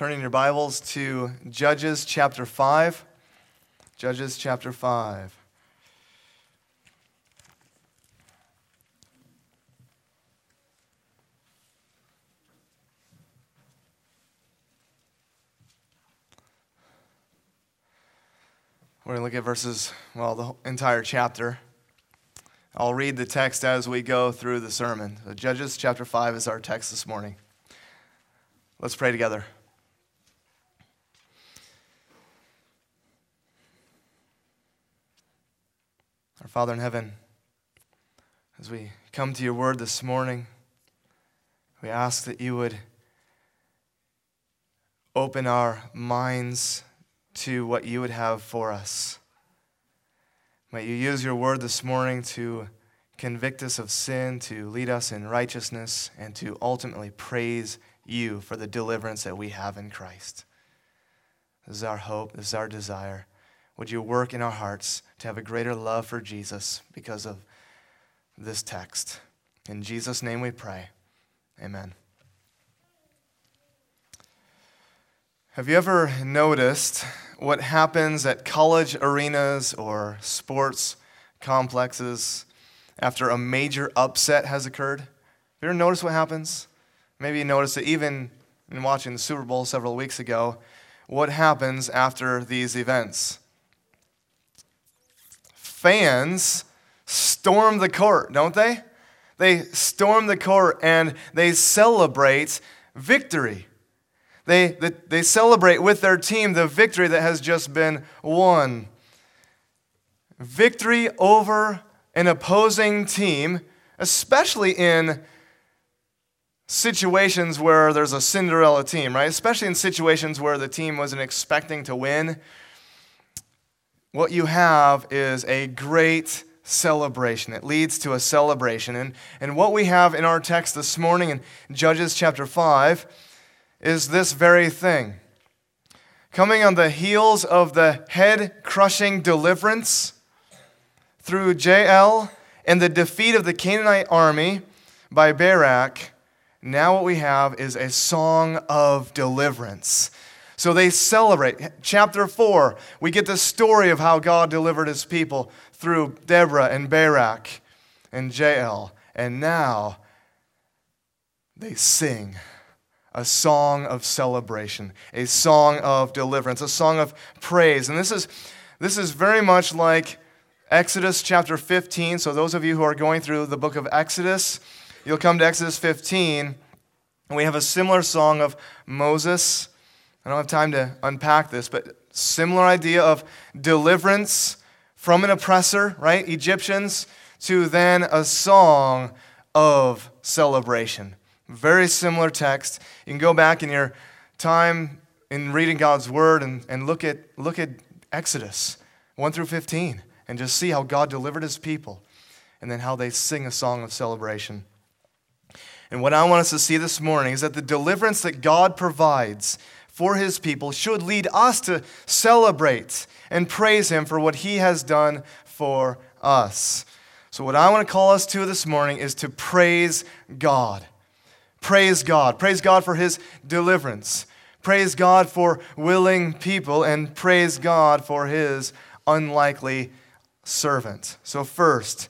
turning your Bibles to Judges chapter 5. Judges chapter 5. We're going to look at verses, well, the entire chapter. I'll read the text as we go through the sermon. So Judges chapter 5 is our text this morning. Let's pray together. Father in heaven, as we come to your word this morning, we ask that you would open our minds to what you would have for us. May you use your word this morning to convict us of sin, to lead us in righteousness, and to ultimately praise you for the deliverance that we have in Christ. This is our hope, this is our desire. Would you work in our hearts to have a greater love for Jesus because of this text? In Jesus' name we pray. Amen. Have you ever noticed what happens at college arenas or sports complexes after a major upset has occurred? Have you ever noticed what happens? Maybe you noticed it even in watching the Super Bowl several weeks ago. What happens after these events? Fans storm the court, don't they? They storm the court and they celebrate victory. They, they celebrate with their team the victory that has just been won. Victory over an opposing team, especially in situations where there's a Cinderella team, right? Especially in situations where the team wasn't expecting to win. What you have is a great celebration. It leads to a celebration. And, and what we have in our text this morning in Judges chapter 5 is this very thing. Coming on the heels of the head crushing deliverance through Jael and the defeat of the Canaanite army by Barak, now what we have is a song of deliverance. So they celebrate. Chapter 4, we get the story of how God delivered his people through Deborah and Barak and Jael. And now they sing a song of celebration, a song of deliverance, a song of praise. And this is, this is very much like Exodus chapter 15. So, those of you who are going through the book of Exodus, you'll come to Exodus 15, and we have a similar song of Moses. I don't have time to unpack this, but similar idea of deliverance from an oppressor, right? Egyptians, to then a song of celebration. Very similar text. You can go back in your time in reading God's word and, and look, at, look at Exodus 1 through 15 and just see how God delivered his people and then how they sing a song of celebration. And what I want us to see this morning is that the deliverance that God provides for his people should lead us to celebrate and praise him for what he has done for us. So, what I want to call us to this morning is to praise God. Praise God. Praise God for his deliverance. Praise God for willing people, and praise God for his unlikely servant. So, first,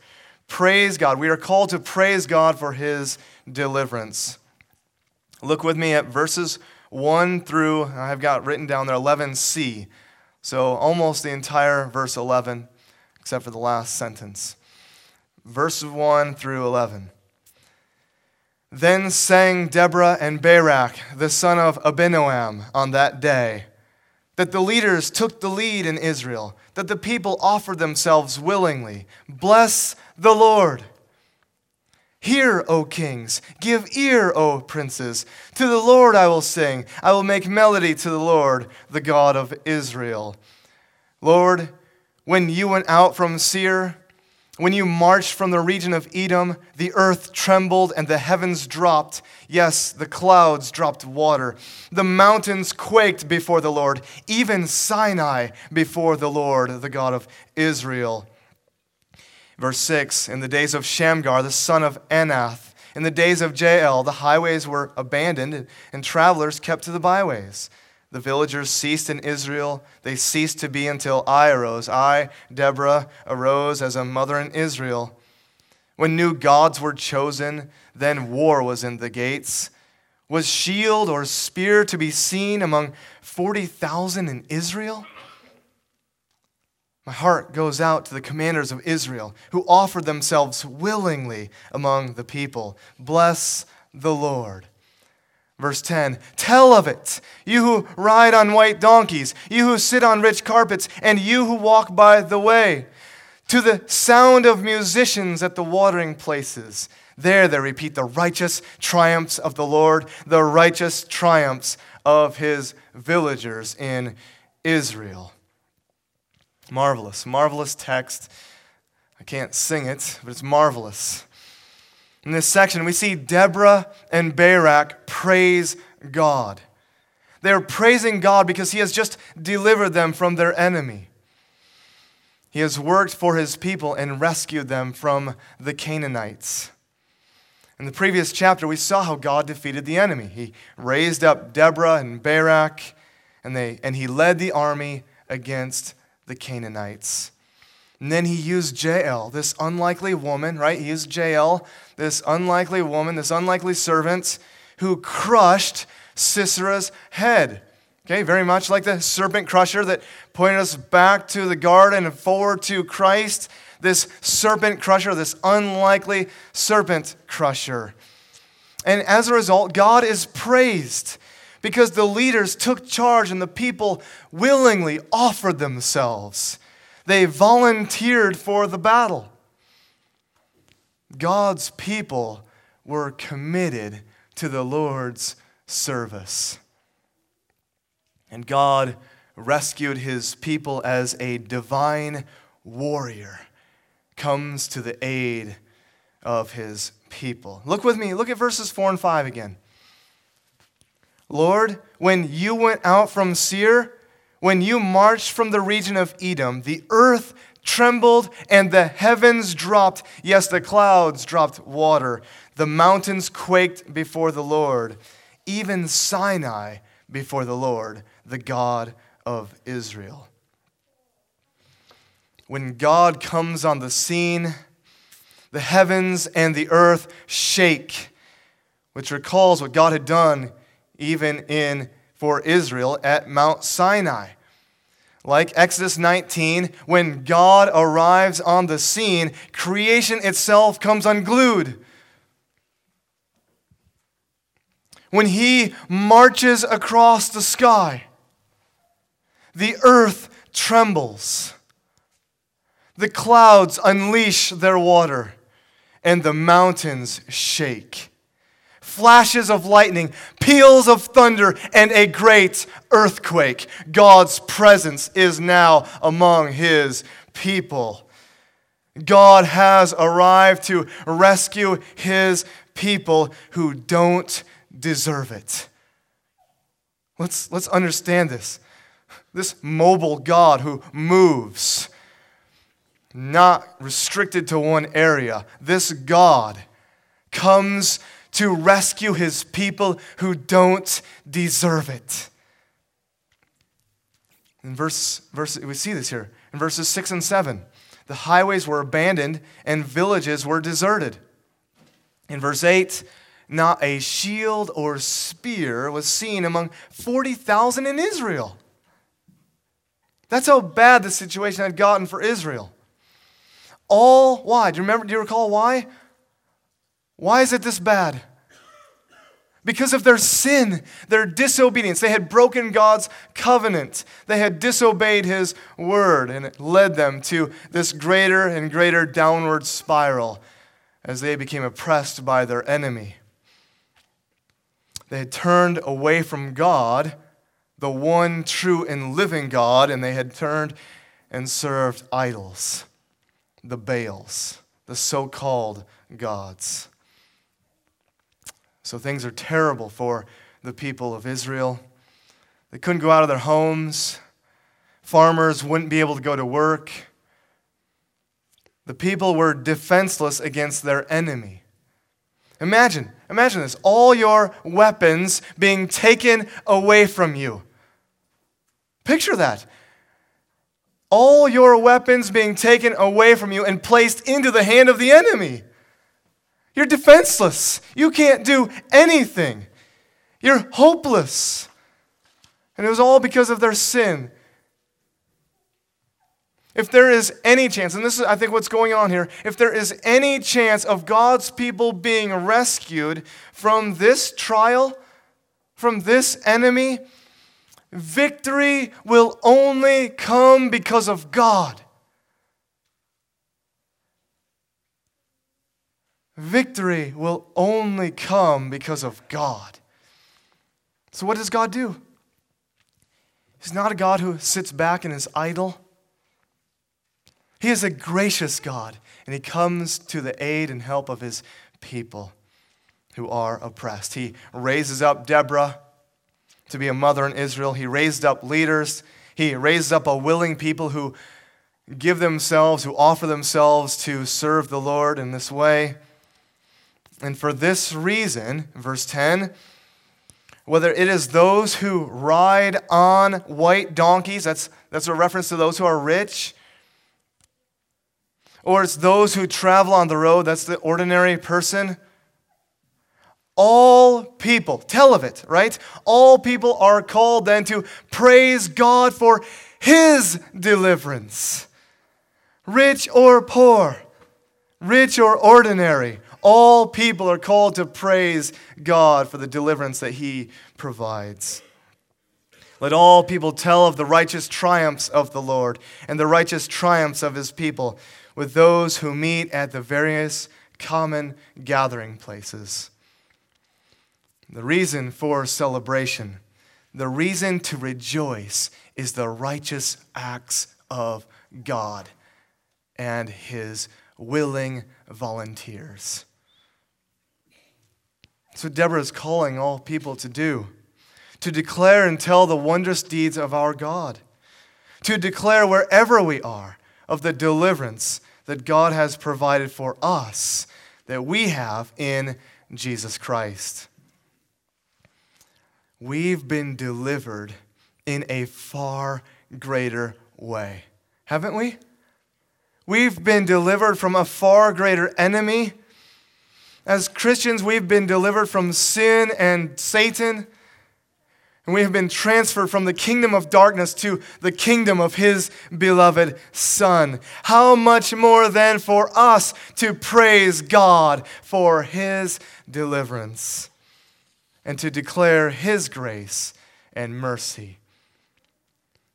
praise God. We are called to praise God for his deliverance. Look with me at verses 1 through, I've got written down there 11c. So, almost the entire verse 11, except for the last sentence. Verse 1 through 11. Then sang Deborah and Barak, the son of Abinoam, on that day, that the leaders took the lead in Israel, that the people offered themselves willingly. Bless the Lord. Hear, O kings, give ear, O princes. To the Lord I will sing. I will make melody to the Lord, the God of Israel. Lord, when you went out from Seir, when you marched from the region of Edom, the earth trembled and the heavens dropped. Yes, the clouds dropped water. The mountains quaked before the Lord, even Sinai before the Lord, the God of Israel. Verse 6 In the days of Shamgar, the son of Anath, In the days of Jael, the highways were abandoned and travelers kept to the byways. The villagers ceased in Israel. They ceased to be until I arose. I, Deborah, arose as a mother in Israel. When new gods were chosen, then war was in the gates. Was shield or spear to be seen among 40,000 in Israel? My heart goes out to the commanders of Israel who offered themselves willingly among the people. Bless the Lord. Verse 10 Tell of it, you who ride on white donkeys, you who sit on rich carpets, and you who walk by the way. To the sound of musicians at the watering places. There they repeat the righteous triumphs of the Lord, the righteous triumphs of his villagers in Israel. Marvelous, marvelous text. I can't sing it, but it's marvelous. In this section, we see Deborah and Barak praise God. They're praising God because He has just delivered them from their enemy. He has worked for His people and rescued them from the Canaanites. In the previous chapter, we saw how God defeated the enemy. He raised up Deborah and Barak, and, they, and He led the army against the Canaanites. And then he used Jael, this unlikely woman, right? He used Jael, this unlikely woman, this unlikely servant who crushed Sisera's head. Okay, very much like the serpent crusher that pointed us back to the garden and forward to Christ. This serpent crusher, this unlikely serpent crusher. And as a result, God is praised because the leaders took charge and the people willingly offered themselves. They volunteered for the battle. God's people were committed to the Lord's service. And God rescued his people as a divine warrior comes to the aid of his people. Look with me, look at verses 4 and 5 again. Lord, when you went out from Seir, when you marched from the region of Edom, the earth trembled and the heavens dropped. Yes, the clouds dropped water. The mountains quaked before the Lord, even Sinai before the Lord, the God of Israel. When God comes on the scene, the heavens and the earth shake, which recalls what God had done even in for Israel at Mount Sinai. Like Exodus 19, when God arrives on the scene, creation itself comes unglued. When he marches across the sky, the earth trembles. The clouds unleash their water, and the mountains shake flashes of lightning, peals of thunder, and a great earthquake. God's presence is now among his people. God has arrived to rescue his people who don't deserve it. Let's, let's understand this. This mobile God who moves, not restricted to one area, this God comes to rescue his people who don't deserve it. In verse, verse, we see this here in verses 6 and 7. The highways were abandoned and villages were deserted. In verse 8, not a shield or spear was seen among 40,000 in Israel. That's how bad the situation had gotten for Israel. All why? Do you remember? Do you recall why? Why is it this bad? Because of their sin, their disobedience. They had broken God's covenant. They had disobeyed His word, and it led them to this greater and greater downward spiral as they became oppressed by their enemy. They had turned away from God, the one true and living God, and they had turned and served idols, the Baals, the so called gods. So things are terrible for the people of Israel. They couldn't go out of their homes. Farmers wouldn't be able to go to work. The people were defenseless against their enemy. Imagine, imagine this all your weapons being taken away from you. Picture that. All your weapons being taken away from you and placed into the hand of the enemy. You're defenseless. You can't do anything. You're hopeless. And it was all because of their sin. If there is any chance, and this is, I think, what's going on here, if there is any chance of God's people being rescued from this trial, from this enemy, victory will only come because of God. Victory will only come because of God. So, what does God do? He's not a God who sits back and is idle. He is a gracious God, and He comes to the aid and help of His people who are oppressed. He raises up Deborah to be a mother in Israel. He raised up leaders. He raised up a willing people who give themselves, who offer themselves to serve the Lord in this way. And for this reason, verse 10, whether it is those who ride on white donkeys, that's, that's a reference to those who are rich, or it's those who travel on the road, that's the ordinary person. All people, tell of it, right? All people are called then to praise God for His deliverance. Rich or poor, rich or ordinary, all people are called to praise God for the deliverance that He provides. Let all people tell of the righteous triumphs of the Lord and the righteous triumphs of His people with those who meet at the various common gathering places. The reason for celebration, the reason to rejoice, is the righteous acts of God and His willing volunteers. So Deborah is calling all people to do to declare and tell the wondrous deeds of our God, to declare wherever we are of the deliverance that God has provided for us that we have in Jesus Christ. We've been delivered in a far greater way, haven't we? We've been delivered from a far greater enemy. As Christians, we've been delivered from sin and Satan and we have been transferred from the kingdom of darkness to the kingdom of his beloved Son. How much more then for us to praise God for his deliverance and to declare his grace and mercy.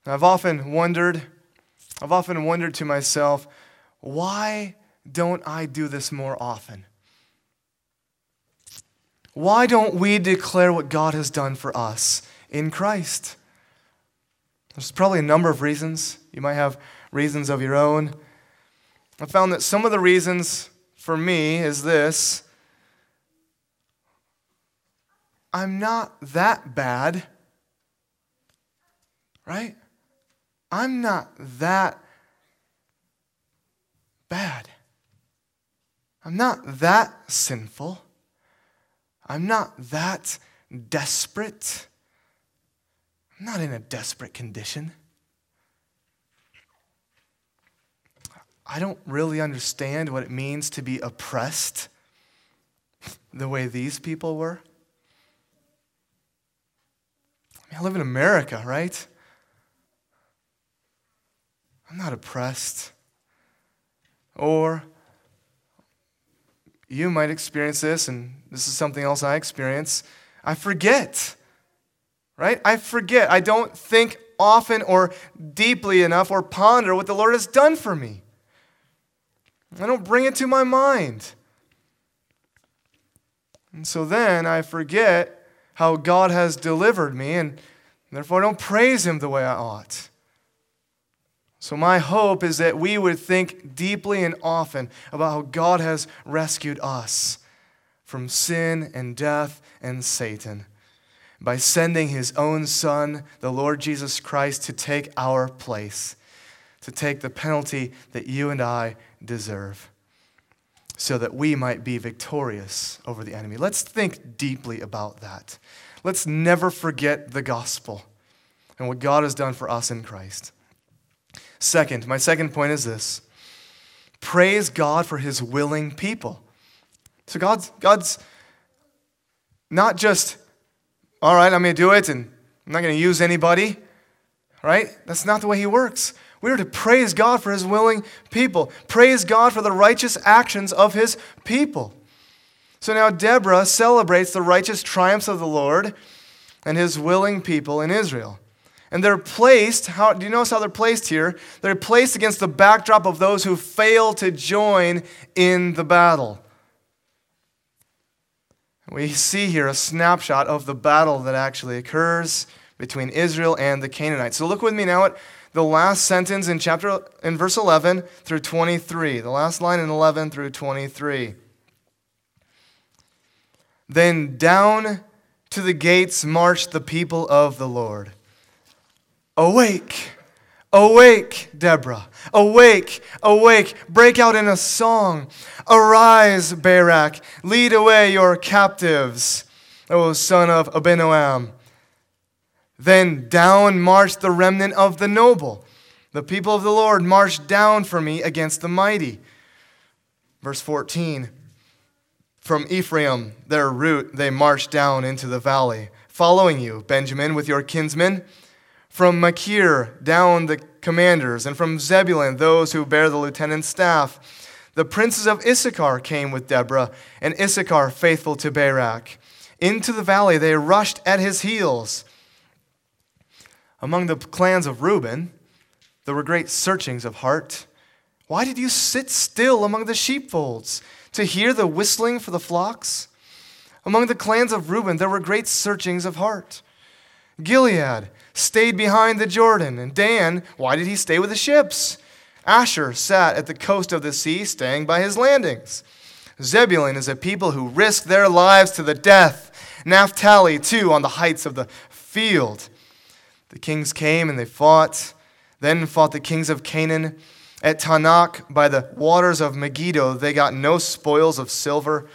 I've often wondered, I've often wondered to myself, why don't I do this more often? Why don't we declare what God has done for us? in Christ. There's probably a number of reasons. You might have reasons of your own. I found that some of the reasons for me is this I'm not that bad, right? I'm not that bad. I'm not that sinful. I'm not that desperate. I'm not in a desperate condition. I don't really understand what it means to be oppressed the way these people were. I, mean, I live in America, right? I'm not oppressed. Or you might experience this, and this is something else I experience. I forget right? I forget. I don't think often or deeply enough or ponder what the Lord has done for me. I don't bring it to my mind. And so then I forget how God has delivered me, and therefore I don't praise Him the way I ought. So, my hope is that we would think deeply and often about how God has rescued us from sin and death and Satan by sending his own Son, the Lord Jesus Christ, to take our place, to take the penalty that you and I deserve. so that we might be victorious over the enemy. Let's think deeply about that. Let's never forget the gospel and what God has done for us in Christ. Second, my second point is this praise God for his willing people. So God's, God's not just, all right, I'm going to do it and I'm not going to use anybody, right? That's not the way he works. We are to praise God for his willing people, praise God for the righteous actions of his people. So now Deborah celebrates the righteous triumphs of the Lord and his willing people in Israel. And they're placed, how, do you notice how they're placed here? They're placed against the backdrop of those who fail to join in the battle. We see here a snapshot of the battle that actually occurs between Israel and the Canaanites. So look with me now at the last sentence in chapter in verse 11 through 23. The last line in 11 through 23. Then down to the gates marched the people of the Lord. Awake, awake, Deborah. Awake, awake. Break out in a song. Arise, Barak. Lead away your captives, O son of Abinoam. Then down marched the remnant of the noble. The people of the Lord marched down for me against the mighty. Verse 14 From Ephraim, their route, they marched down into the valley, following you, Benjamin, with your kinsmen. From Machir, down the commanders, and from Zebulun, those who bear the lieutenant's staff. The princes of Issachar came with Deborah, and Issachar faithful to Barak. Into the valley they rushed at his heels. Among the clans of Reuben, there were great searchings of heart. Why did you sit still among the sheepfolds to hear the whistling for the flocks? Among the clans of Reuben, there were great searchings of heart. Gilead stayed behind the Jordan, and Dan, why did he stay with the ships? Asher sat at the coast of the sea, staying by his landings. Zebulun is a people who risk their lives to the death. Naphtali, too, on the heights of the field. The kings came and they fought. Then fought the kings of Canaan. At Taanach, by the waters of Megiddo, they got no spoils of silver.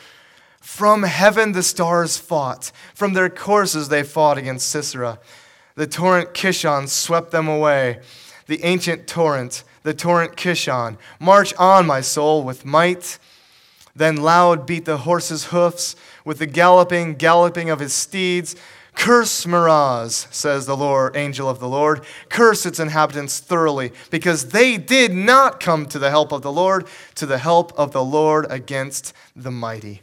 From heaven the stars fought. From their courses they fought against Sisera. The torrent Kishon swept them away. The ancient torrent, the torrent Kishon. March on, my soul, with might. Then loud beat the horse's hoofs with the galloping, galloping of his steeds. Curse Meroz, says the Lord, angel of the Lord. Curse its inhabitants thoroughly, because they did not come to the help of the Lord, to the help of the Lord against the mighty.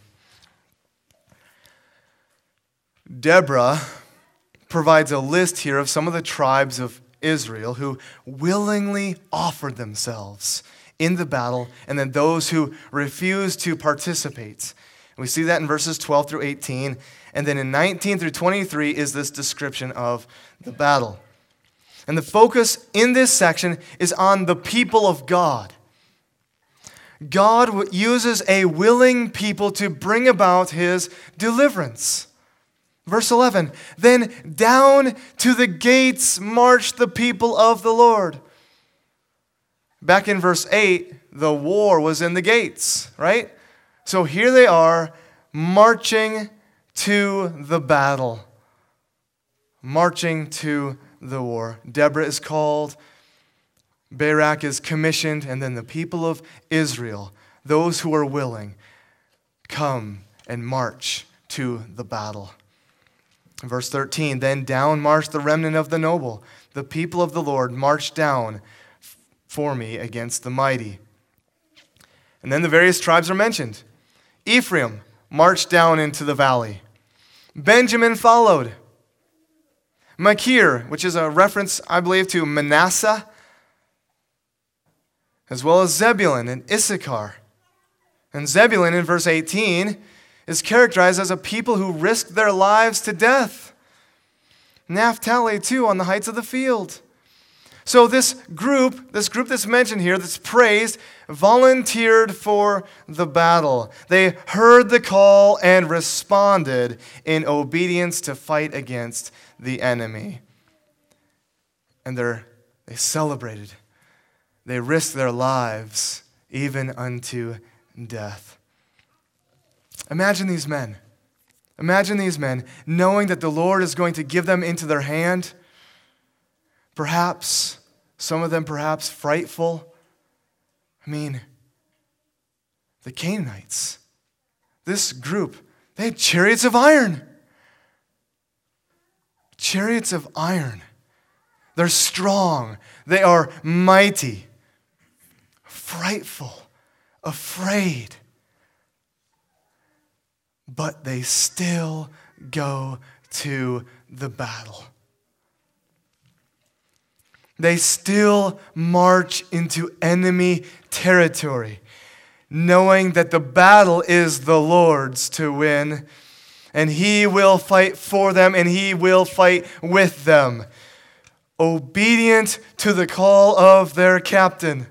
Deborah provides a list here of some of the tribes of Israel who willingly offered themselves in the battle, and then those who refused to participate. We see that in verses 12 through 18. And then in 19 through 23 is this description of the battle. And the focus in this section is on the people of God. God uses a willing people to bring about his deliverance. Verse 11 Then down to the gates marched the people of the Lord. Back in verse 8, the war was in the gates, right? So here they are marching to the battle, marching to the war. Deborah is called, Barak is commissioned, and then the people of Israel, those who are willing, come and march to the battle. Verse 13 Then down marched the remnant of the noble. The people of the Lord marched down for me against the mighty. And then the various tribes are mentioned. Ephraim marched down into the valley. Benjamin followed. Machir, which is a reference, I believe, to Manasseh, as well as Zebulun and Issachar. And Zebulun in verse 18 is characterized as a people who risked their lives to death. Naphtali, too, on the heights of the field. So, this group, this group that's mentioned here, that's praised, volunteered for the battle. They heard the call and responded in obedience to fight against the enemy. And they're they celebrated. They risked their lives even unto death. Imagine these men. Imagine these men knowing that the Lord is going to give them into their hand. Perhaps, some of them perhaps frightful. I mean, the Canaanites, this group, they had chariots of iron. Chariots of iron. They're strong. They are mighty. Frightful. Afraid but they still go to the battle. They still march into enemy territory, knowing that the battle is the Lord's to win, and He will fight for them and He will fight with them, obedient to the call of their captain.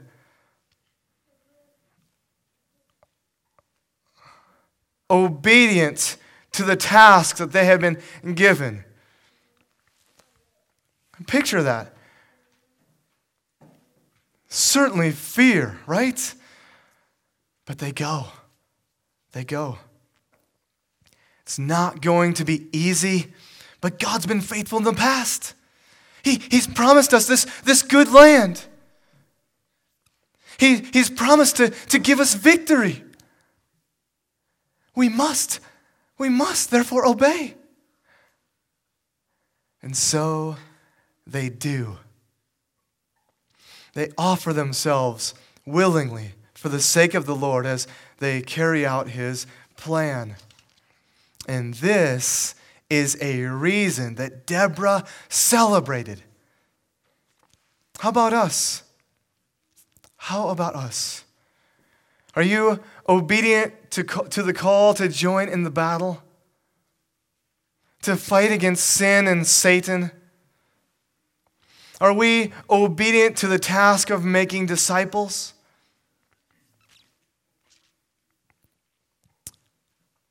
Obedient to the task that they have been given. Picture that. Certainly fear, right? But they go. They go. It's not going to be easy, but God's been faithful in the past. He, he's promised us this, this good land. He, he's promised to, to give us victory. We must, we must therefore obey. And so they do. They offer themselves willingly for the sake of the Lord as they carry out his plan. And this is a reason that Deborah celebrated. How about us? How about us? Are you obedient to, to the call to join in the battle? To fight against sin and Satan? Are we obedient to the task of making disciples?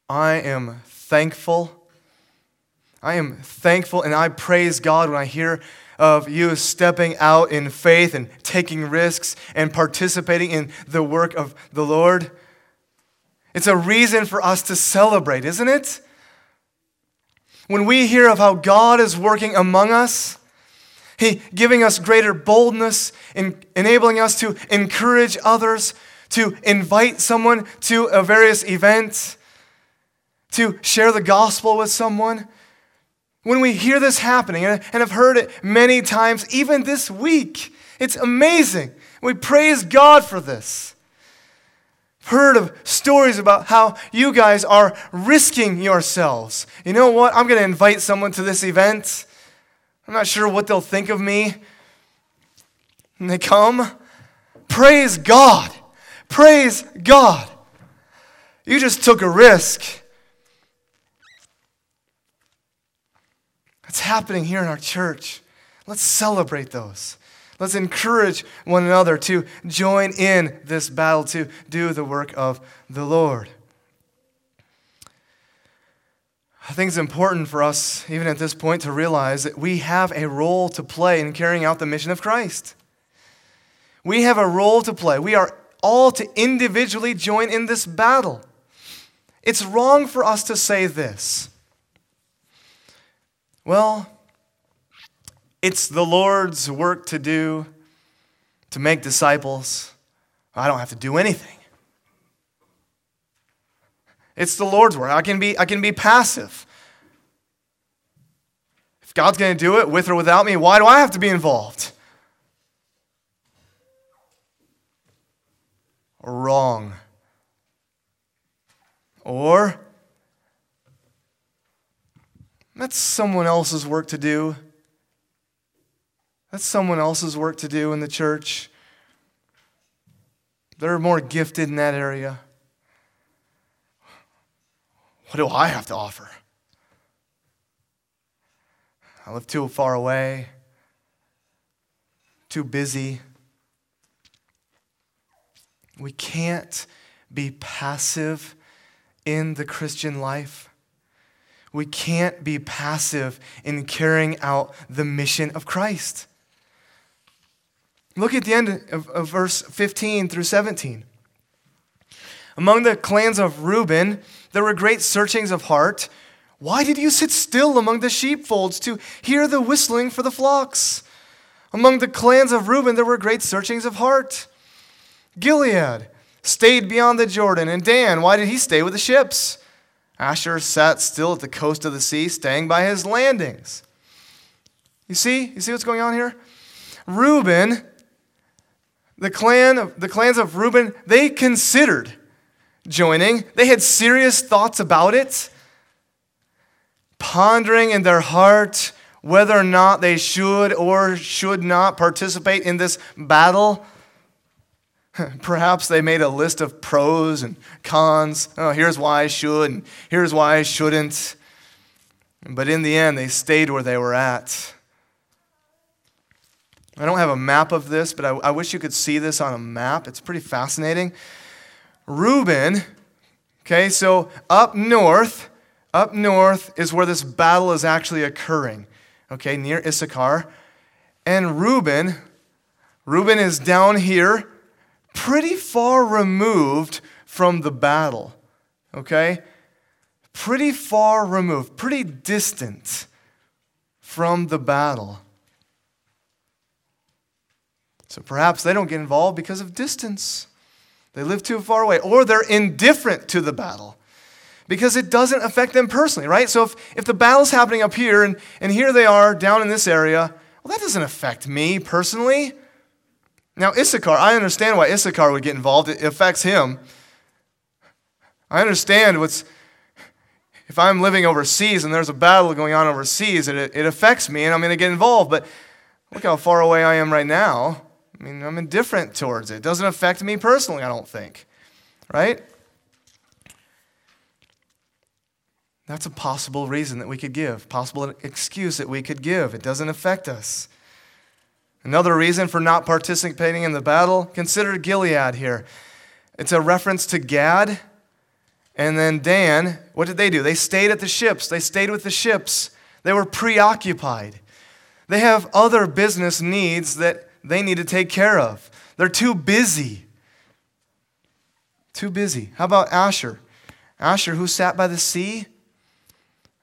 I am thankful. I am thankful and I praise God when I hear of you stepping out in faith and taking risks and participating in the work of the Lord. It's a reason for us to celebrate, isn't it? When we hear of how God is working among us, He giving us greater boldness, in enabling us to encourage others, to invite someone to a various event, to share the gospel with someone. When we hear this happening, and I've heard it many times, even this week, it's amazing. We praise God for this. Heard of stories about how you guys are risking yourselves. You know what? I'm going to invite someone to this event. I'm not sure what they'll think of me. And they come. Praise God. Praise God. You just took a risk. It's happening here in our church. Let's celebrate those. Let's encourage one another to join in this battle to do the work of the Lord. I think it's important for us, even at this point, to realize that we have a role to play in carrying out the mission of Christ. We have a role to play. We are all to individually join in this battle. It's wrong for us to say this well, it's the Lord's work to do, to make disciples. I don't have to do anything. It's the Lord's work. I can be, I can be passive. If God's going to do it with or without me, why do I have to be involved? Wrong. Or that's someone else's work to do. That's someone else's work to do in the church. They're more gifted in that area. What do I have to offer? I live too far away, too busy. We can't be passive in the Christian life. We can't be passive in carrying out the mission of Christ. Look at the end of, of verse 15 through 17. Among the clans of Reuben, there were great searchings of heart. Why did you sit still among the sheepfolds to hear the whistling for the flocks? Among the clans of Reuben, there were great searchings of heart. Gilead stayed beyond the Jordan. And Dan, why did he stay with the ships? Asher sat still at the coast of the sea, staying by his landings. You see? You see what's going on here? Reuben, the clan of, the clans of Reuben, they considered joining. They had serious thoughts about it, pondering in their heart whether or not they should or should not participate in this battle. Perhaps they made a list of pros and cons. Oh, here's why I should, and here's why I shouldn't. But in the end, they stayed where they were at. I don't have a map of this, but I, I wish you could see this on a map. It's pretty fascinating. Reuben, okay, so up north, up north is where this battle is actually occurring, okay, near Issachar. And Reuben, Reuben is down here, pretty far removed from the battle, okay? Pretty far removed, pretty distant from the battle. So perhaps they don't get involved because of distance. They live too far away, or they're indifferent to the battle because it doesn't affect them personally, right? So if, if the battle's happening up here and, and here they are down in this area, well, that doesn't affect me personally. Now, Issachar, I understand why Issachar would get involved. It affects him. I understand what's, if I'm living overseas and there's a battle going on overseas, it, it affects me and I'm going to get involved. But look how far away I am right now. I mean, I'm indifferent towards it. It doesn't affect me personally, I don't think. Right? That's a possible reason that we could give, possible excuse that we could give. It doesn't affect us. Another reason for not participating in the battle, consider Gilead here. It's a reference to Gad and then Dan. What did they do? They stayed at the ships, they stayed with the ships. They were preoccupied. They have other business needs that they need to take care of. They're too busy. Too busy. How about Asher? Asher, who sat by the sea?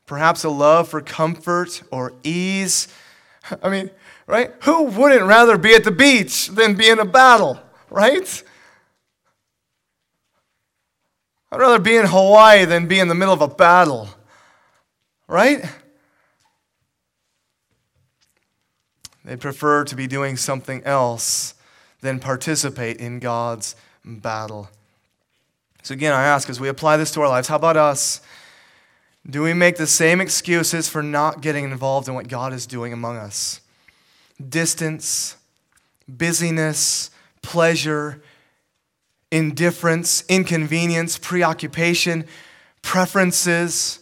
Perhaps a love for comfort or ease. I mean, right? Who wouldn't rather be at the beach than be in a battle, right? I'd rather be in Hawaii than be in the middle of a battle, right? They prefer to be doing something else than participate in God's battle. So, again, I ask as we apply this to our lives, how about us? Do we make the same excuses for not getting involved in what God is doing among us? Distance, busyness, pleasure, indifference, inconvenience, preoccupation, preferences.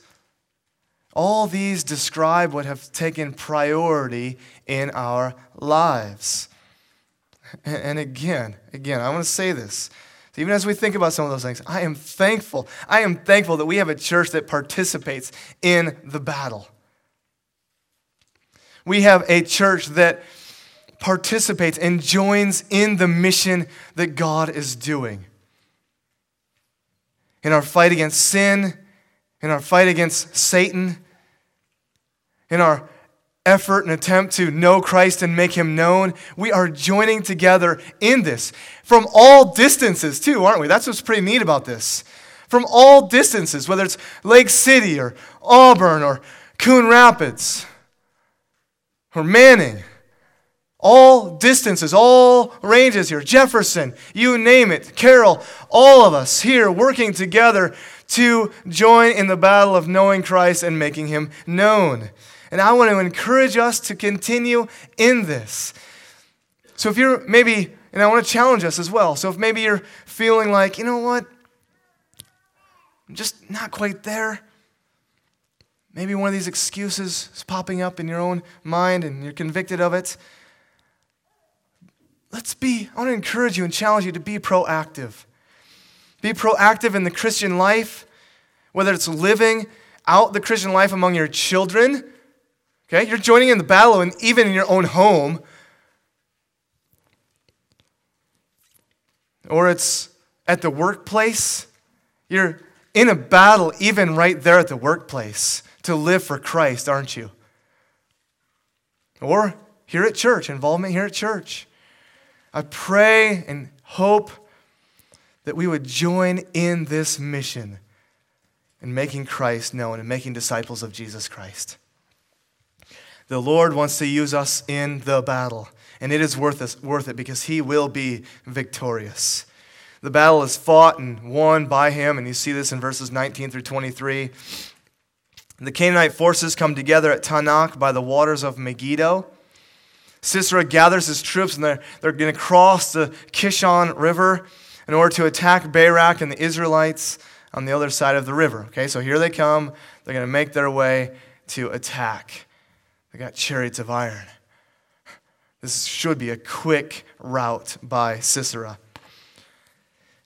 All these describe what have taken priority in our lives. And again, again, I want to say this. Even as we think about some of those things, I am thankful. I am thankful that we have a church that participates in the battle. We have a church that participates and joins in the mission that God is doing. In our fight against sin, in our fight against Satan, in our effort and attempt to know Christ and make him known, we are joining together in this from all distances, too, aren't we? That's what's pretty neat about this. From all distances, whether it's Lake City or Auburn or Coon Rapids or Manning, all distances, all ranges here, Jefferson, you name it, Carroll, all of us here working together to join in the battle of knowing Christ and making him known. And I want to encourage us to continue in this. So if you're maybe, and I want to challenge us as well. So if maybe you're feeling like, you know what, I'm just not quite there. Maybe one of these excuses is popping up in your own mind and you're convicted of it. Let's be, I want to encourage you and challenge you to be proactive. Be proactive in the Christian life, whether it's living out the Christian life among your children Okay? You're joining in the battle and even in your own home. Or it's at the workplace, You're in a battle, even right there at the workplace, to live for Christ, aren't you? Or here at church, involvement here at church. I pray and hope that we would join in this mission in making Christ known and making disciples of Jesus Christ. The Lord wants to use us in the battle, and it is worth it, worth it because He will be victorious. The battle is fought and won by Him, and you see this in verses 19 through 23. The Canaanite forces come together at Taanach by the waters of Megiddo. Sisera gathers his troops, and they're, they're going to cross the Kishon River in order to attack Barak and the Israelites on the other side of the river. Okay, so here they come. They're going to make their way to attack. They got chariots of iron. This should be a quick route by Sisera.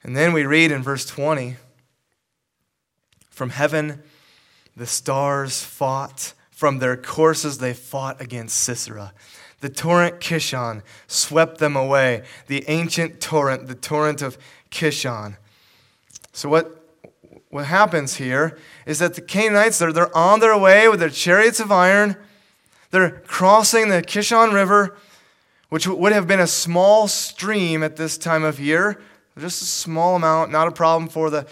And then we read in verse 20 From heaven the stars fought, from their courses they fought against Sisera. The torrent Kishon swept them away, the ancient torrent, the torrent of Kishon. So, what what happens here is that the Canaanites, they're, they're on their way with their chariots of iron. They're crossing the Kishon River, which would have been a small stream at this time of year, just a small amount, not a problem for the,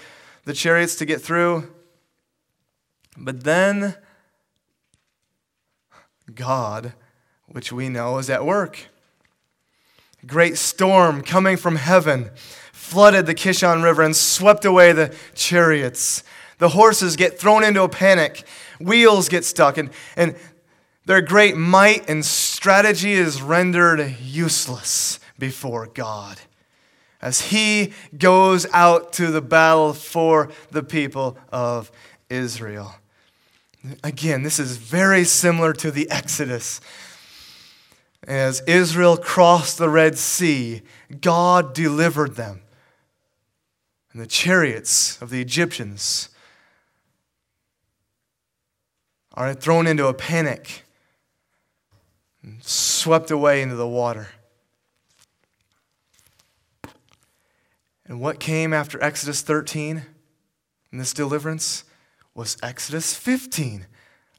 the chariots to get through. But then, God, which we know is at work. A great storm coming from heaven flooded the Kishon River and swept away the chariots. The horses get thrown into a panic, wheels get stuck, and, and their great might and strategy is rendered useless before God as He goes out to the battle for the people of Israel. Again, this is very similar to the Exodus. As Israel crossed the Red Sea, God delivered them and the chariots of the Egyptians are thrown into a panic and swept away into the water. And what came after Exodus 13 in this deliverance was Exodus 15,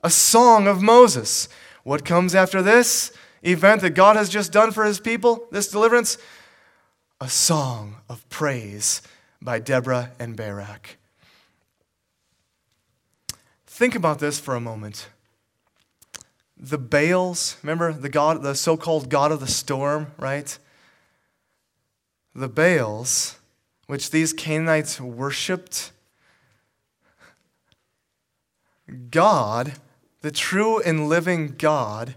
a song of Moses. What comes after this event that God has just done for his people, this deliverance? A song of praise by Deborah and Barak. Think about this for a moment. The Baals, remember the god, the so-called god of the storm, right? The Baals, which these Canaanites worshipped, God, the true and living God,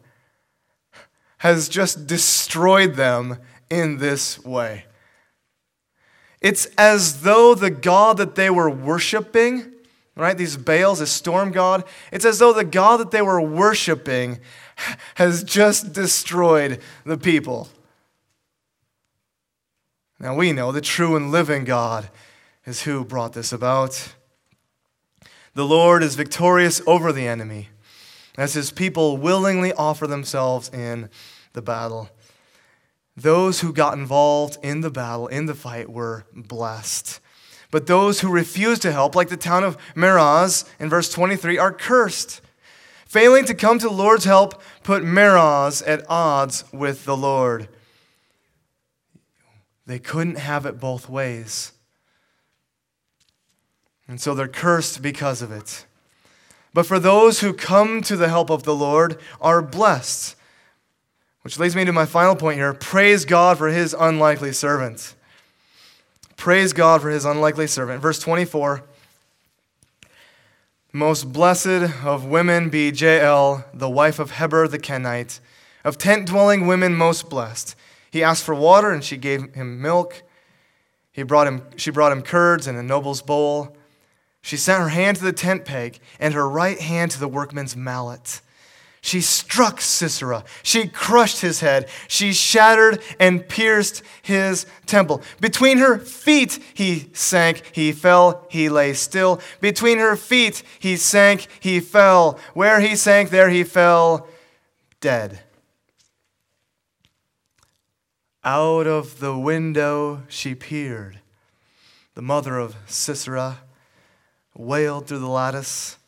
has just destroyed them in this way. It's as though the God that they were worshiping, right, these Baals, this storm god, it's as though the God that they were worshiping has just destroyed the people. Now we know the true and living God is who brought this about. The Lord is victorious over the enemy as his people willingly offer themselves in the battle. Those who got involved in the battle, in the fight, were blessed. But those who refused to help, like the town of Meroz in verse 23, are cursed. Failing to come to the Lord's help put Meroz at odds with the Lord. They couldn't have it both ways. And so they're cursed because of it. But for those who come to the help of the Lord are blessed. Which leads me to my final point here. Praise God for his unlikely servant. Praise God for his unlikely servant. Verse 24 Most blessed of women be Jael, the wife of Heber the Kenite, of tent dwelling women most blessed. He asked for water, and she gave him milk. He brought him, she brought him curds in a noble's bowl. She sent her hand to the tent peg, and her right hand to the workman's mallet. She struck Sisera. She crushed his head. She shattered and pierced his temple. Between her feet he sank, he fell, he lay still. Between her feet he sank, he fell. Where he sank, there he fell, dead. Out of the window she peered. The mother of Sisera wailed through the lattice,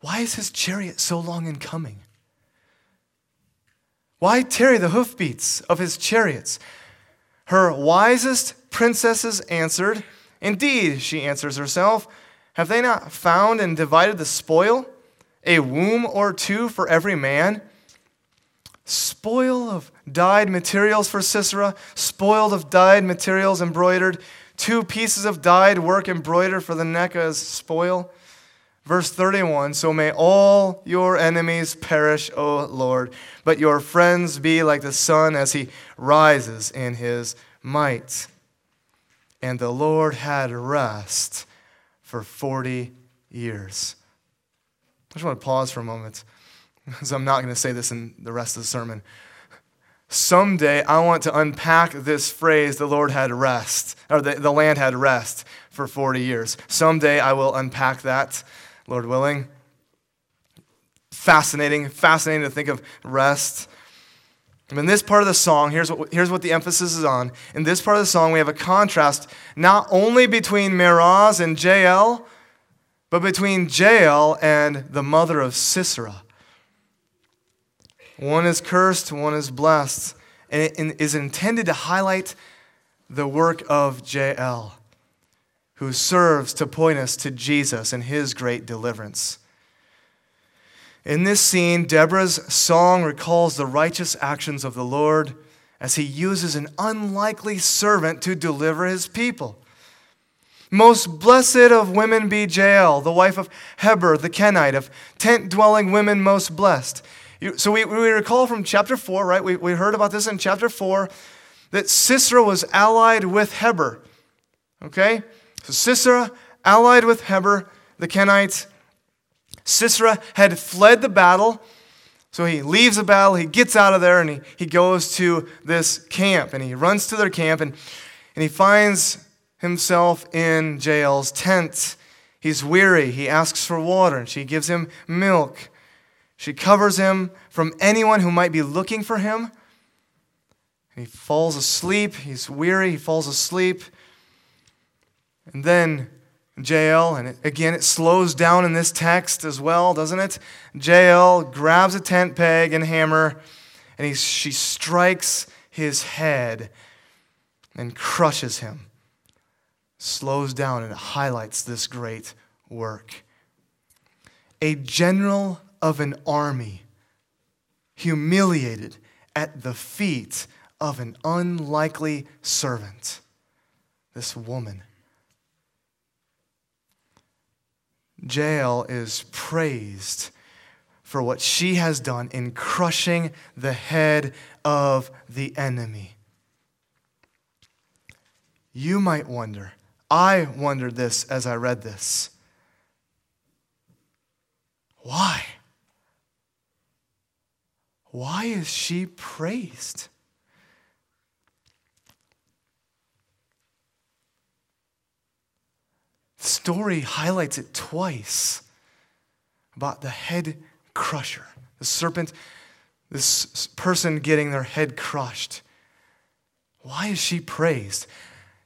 Why is his chariot so long in coming? Why tarry the hoofbeats of his chariots? Her wisest princesses answered, Indeed, she answers herself, have they not found and divided the spoil? A womb or two for every man? Spoil of dyed materials for Sisera, spoiled of dyed materials embroidered, two pieces of dyed work embroidered for the neck as spoil. Verse 31 So may all your enemies perish, O Lord, but your friends be like the sun as he rises in his might. And the Lord had rest for 40 years. I just want to pause for a moment, because I'm not going to say this in the rest of the sermon. Someday, I want to unpack this phrase, the Lord had rest, or the, the land had rest for 40 years. Someday, I will unpack that, Lord willing. Fascinating, fascinating to think of rest. In this part of the song, here's what, here's what the emphasis is on. In this part of the song, we have a contrast not only between Meroz and Jael, but between Jael and the mother of Sisera. One is cursed, one is blessed, and it is intended to highlight the work of Jael, who serves to point us to Jesus and his great deliverance. In this scene, Deborah's song recalls the righteous actions of the Lord as he uses an unlikely servant to deliver his people. Most blessed of women be Jael, the wife of Heber the Kenite, of tent dwelling women most blessed. So we, we recall from chapter 4, right? We, we heard about this in chapter 4 that Sisera was allied with Heber. Okay? So Sisera allied with Heber the Kenite. Sisera had fled the battle. So he leaves the battle, he gets out of there, and he, he goes to this camp. And he runs to their camp, and, and he finds himself in Jael's tent. He's weary. He asks for water, and she gives him milk. She covers him from anyone who might be looking for him. He falls asleep. He's weary. He falls asleep. And then Jael, and it, again, it slows down in this text as well, doesn't it? Jael grabs a tent peg and hammer, and he, she strikes his head and crushes him. Slows down and highlights this great work. A general of an army, humiliated at the feet of an unlikely servant, this woman. Jael is praised for what she has done in crushing the head of the enemy. You might wonder, I wondered this as I read this. Why? Why is she praised? The story highlights it twice about the head crusher, the serpent, this person getting their head crushed. Why is she praised?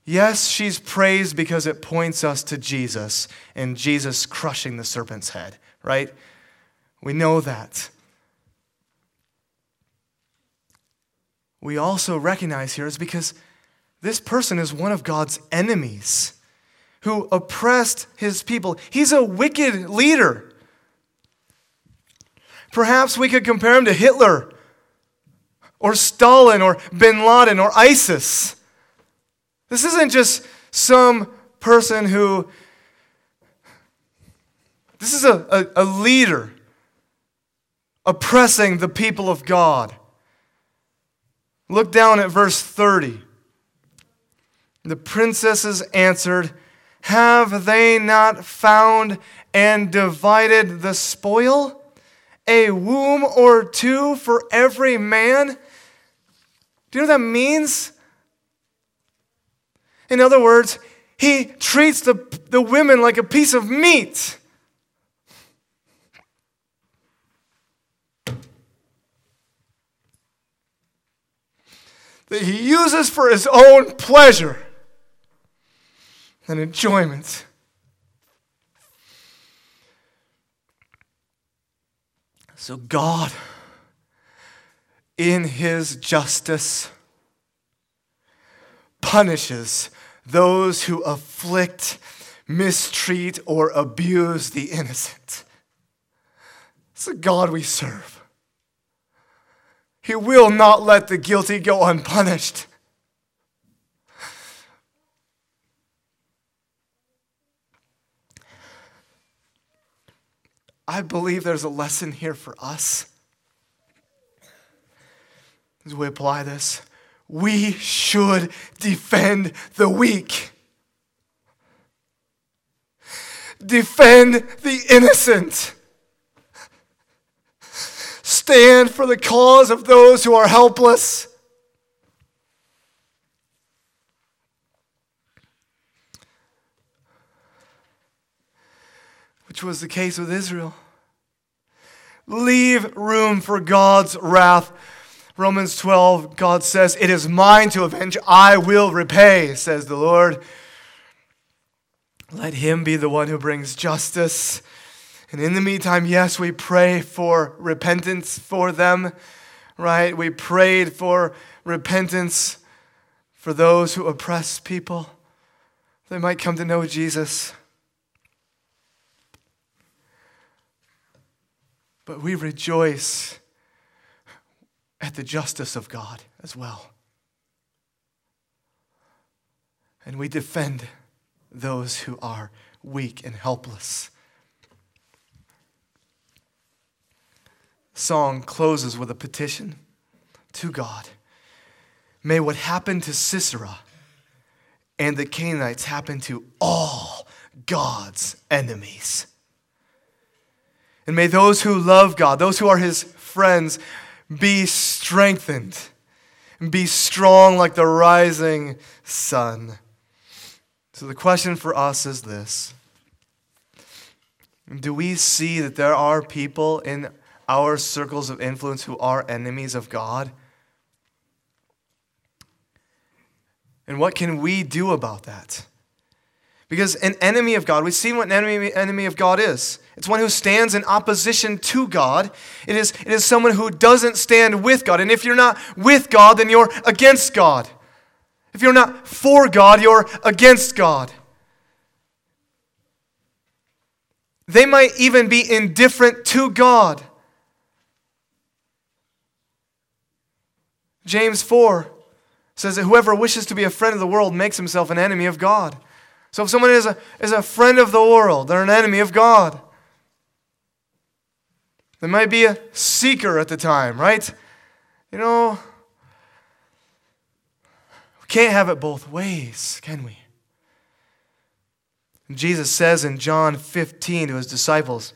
Yes, she's praised because it points us to Jesus and Jesus crushing the serpent's head, right? We know that. We also recognize here is because this person is one of God's enemies who oppressed his people. He's a wicked leader. Perhaps we could compare him to Hitler or Stalin or bin Laden or ISIS. This isn't just some person who, this is a, a, a leader oppressing the people of God. Look down at verse 30. The princesses answered, Have they not found and divided the spoil? A womb or two for every man? Do you know what that means? In other words, he treats the, the women like a piece of meat. that he uses for his own pleasure and enjoyment. So, God, in his justice, punishes those who afflict, mistreat, or abuse the innocent. It's the God we serve. He will not let the guilty go unpunished. I believe there's a lesson here for us as we apply this. We should defend the weak, defend the innocent, stand for the cause of those who are helpless. which was the case with Israel. Leave room for God's wrath. Romans 12, God says, It is mine to avenge, I will repay, says the Lord. Let him be the one who brings justice. And in the meantime, yes, we pray for repentance for them, right? We prayed for repentance for those who oppress people. They might come to know Jesus. but we rejoice at the justice of God as well. And we defend those who are weak and helpless. Song closes with a petition to God. May what happened to Sisera and the Canaanites happen to all God's enemies. And may those who love God, those who are his friends, be strengthened and be strong like the rising sun. So the question for us is this Do we see that there are people in our circles of influence who are enemies of God? And what can we do about that? Because an enemy of God, we've seen what an enemy, enemy of God is. It's one who stands in opposition to God. It is, it is someone who doesn't stand with God. And if you're not with God, then you're against God. If you're not for God, you're against God. They might even be indifferent to God. James 4 says that whoever wishes to be a friend of the world makes himself an enemy of God. So if someone is a, is a friend of the world, they're an enemy of God. They might be a seeker at the time, right? You know, we can't have it both ways, can we? Jesus says in John 15 to his disciples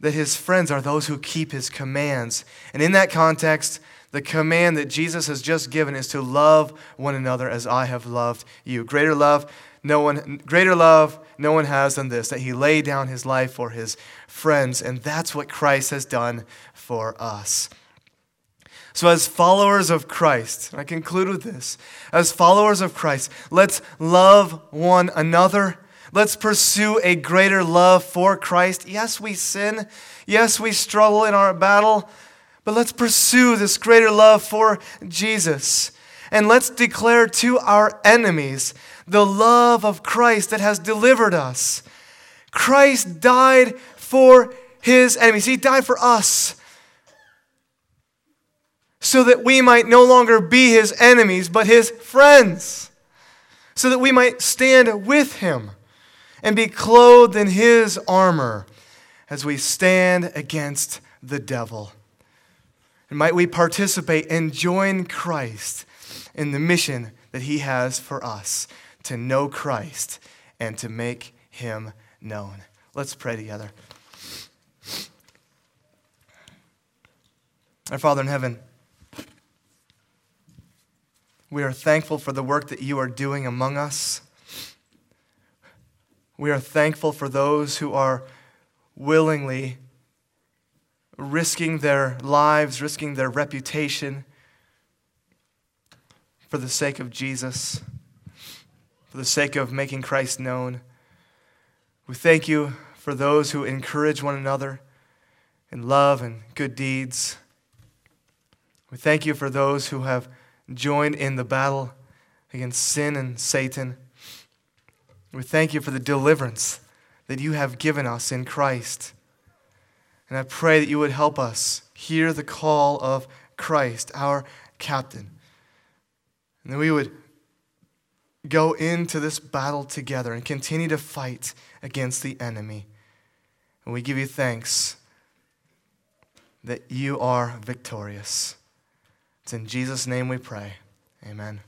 that his friends are those who keep his commands. And in that context, the command that Jesus has just given is to love one another as I have loved you. Greater love no one greater love no one has than this that he laid down his life for his friends and that's what Christ has done for us. So as followers of Christ, I conclude with this. As followers of Christ, let's love one another. Let's pursue a greater love for Christ. Yes, we sin. Yes, we struggle in our battle, but let's pursue this greater love for Jesus. And let's declare to our enemies the love of Christ that has delivered us. Christ died for his enemies, he died for us so that we might no longer be his enemies, but his friends, so that we might stand with him and be clothed in his armor as we stand against the devil. And might we participate and join Christ in the mission that he has for us to know Christ and to make him known. Let's pray together. Our Father in heaven, we are thankful for the work that you are doing among us. We are thankful for those who are willingly risking their lives, risking their reputation for the sake of Jesus for the sake of making Christ known. We thank you for those who encourage one another in love and good deeds. We thank you for those who have joined in the battle against sin and Satan. We thank you for the deliverance that you have given us in Christ. And I pray that you would help us hear the call of Christ, our captain. And that we would go into this battle together and continue to fight against the enemy. And we give you thanks that you are victorious. It's in Jesus' name we pray. Amen.